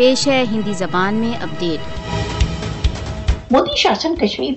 پیش ہے ہندی زبان میں اپڈیٹ مودی شاسن کشمیر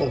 ہے۔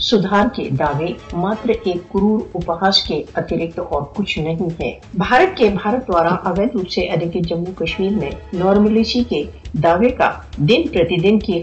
سدھار کے دعوے ماتر ایک کرور اپہاس کے اترکت اور کچھ نہیں ہے۔ بھارت کے بھارت دوارا اویدھ روپ سے ادھک جموں کشمیر میں نارملشی کے دعوے کا دن پرتی دن کی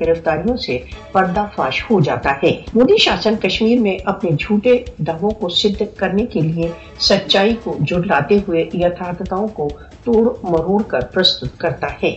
گرفتاریوں سے پردہ فاش ہو جاتا ہے۔ مودی شاسن کشمیر میں اپنے جھوٹے دعووں کو سدھ کرنے کے لیے سچائی کو جڑلاتے ہوئے یتھارتھتاؤں کو توڑ مروڑ کر پرستت کرتا ہے۔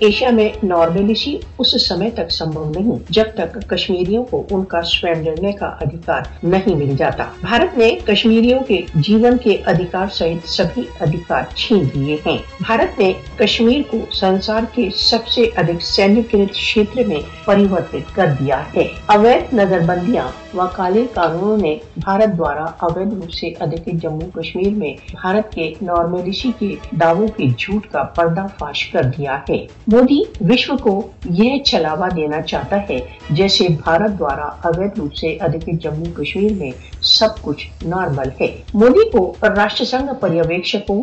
ایشیا میں نارملشی اس سمے تک سمبھو نہیں، جب تک کشمیریوں کو ان کا سوئم نرنے کا ادھیکار نہیں مل جاتا۔ بھارت نے کشمیریوں کے جیون کے ادھیکار سہت سبھی ادھیکار چھین لیے ہیں۔ بھارت نے کشمیر کو سنسار کے سب سے ادھک سینیکرت چھیتر میں پریورتت کر دیا ہے۔ اویدھ نظر بندیاں و کالے قانونوں نے بھارت دوارا اویدھ روپ سے ادھک جموں کشمیر میں بھارت کے نارملشی کے دعووں کے جھوٹ کا پردہ فاش کر دیا ہے۔ مودی وشو کو یہ چلاوا دینا چاہتا ہے، جیسے بھارت دوارا اویدھ روپ سے ادھک جموں کشمیر میں سب کچھ نارمل ہے۔ مودی کو راشٹر سنگھ پریویکشکوں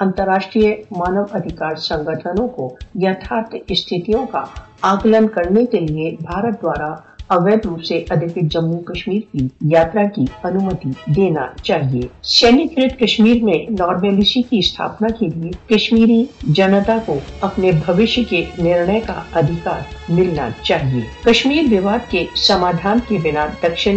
انترراشٹریہ مانو ادھیکار سنگھنوں کو یتھارتھ استھتیوں کا آکلن کرنے کے لیے بھارت دوارا اویدھ روپ سے ادھک جموں کشمیر کی یاترا کی انومتی دینا چاہیے سینیکرت کشمیر میں نارملشی کی استھاپنا کے لیے کشمیری جنتا کو اپنے بھوشیہ کے نرنے کا ادھیکار ملنا چاہیے کشمیر وواد کے سمادھان کے بنا دکشن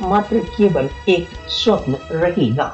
ماتر کیول ایک سوپن رہے گا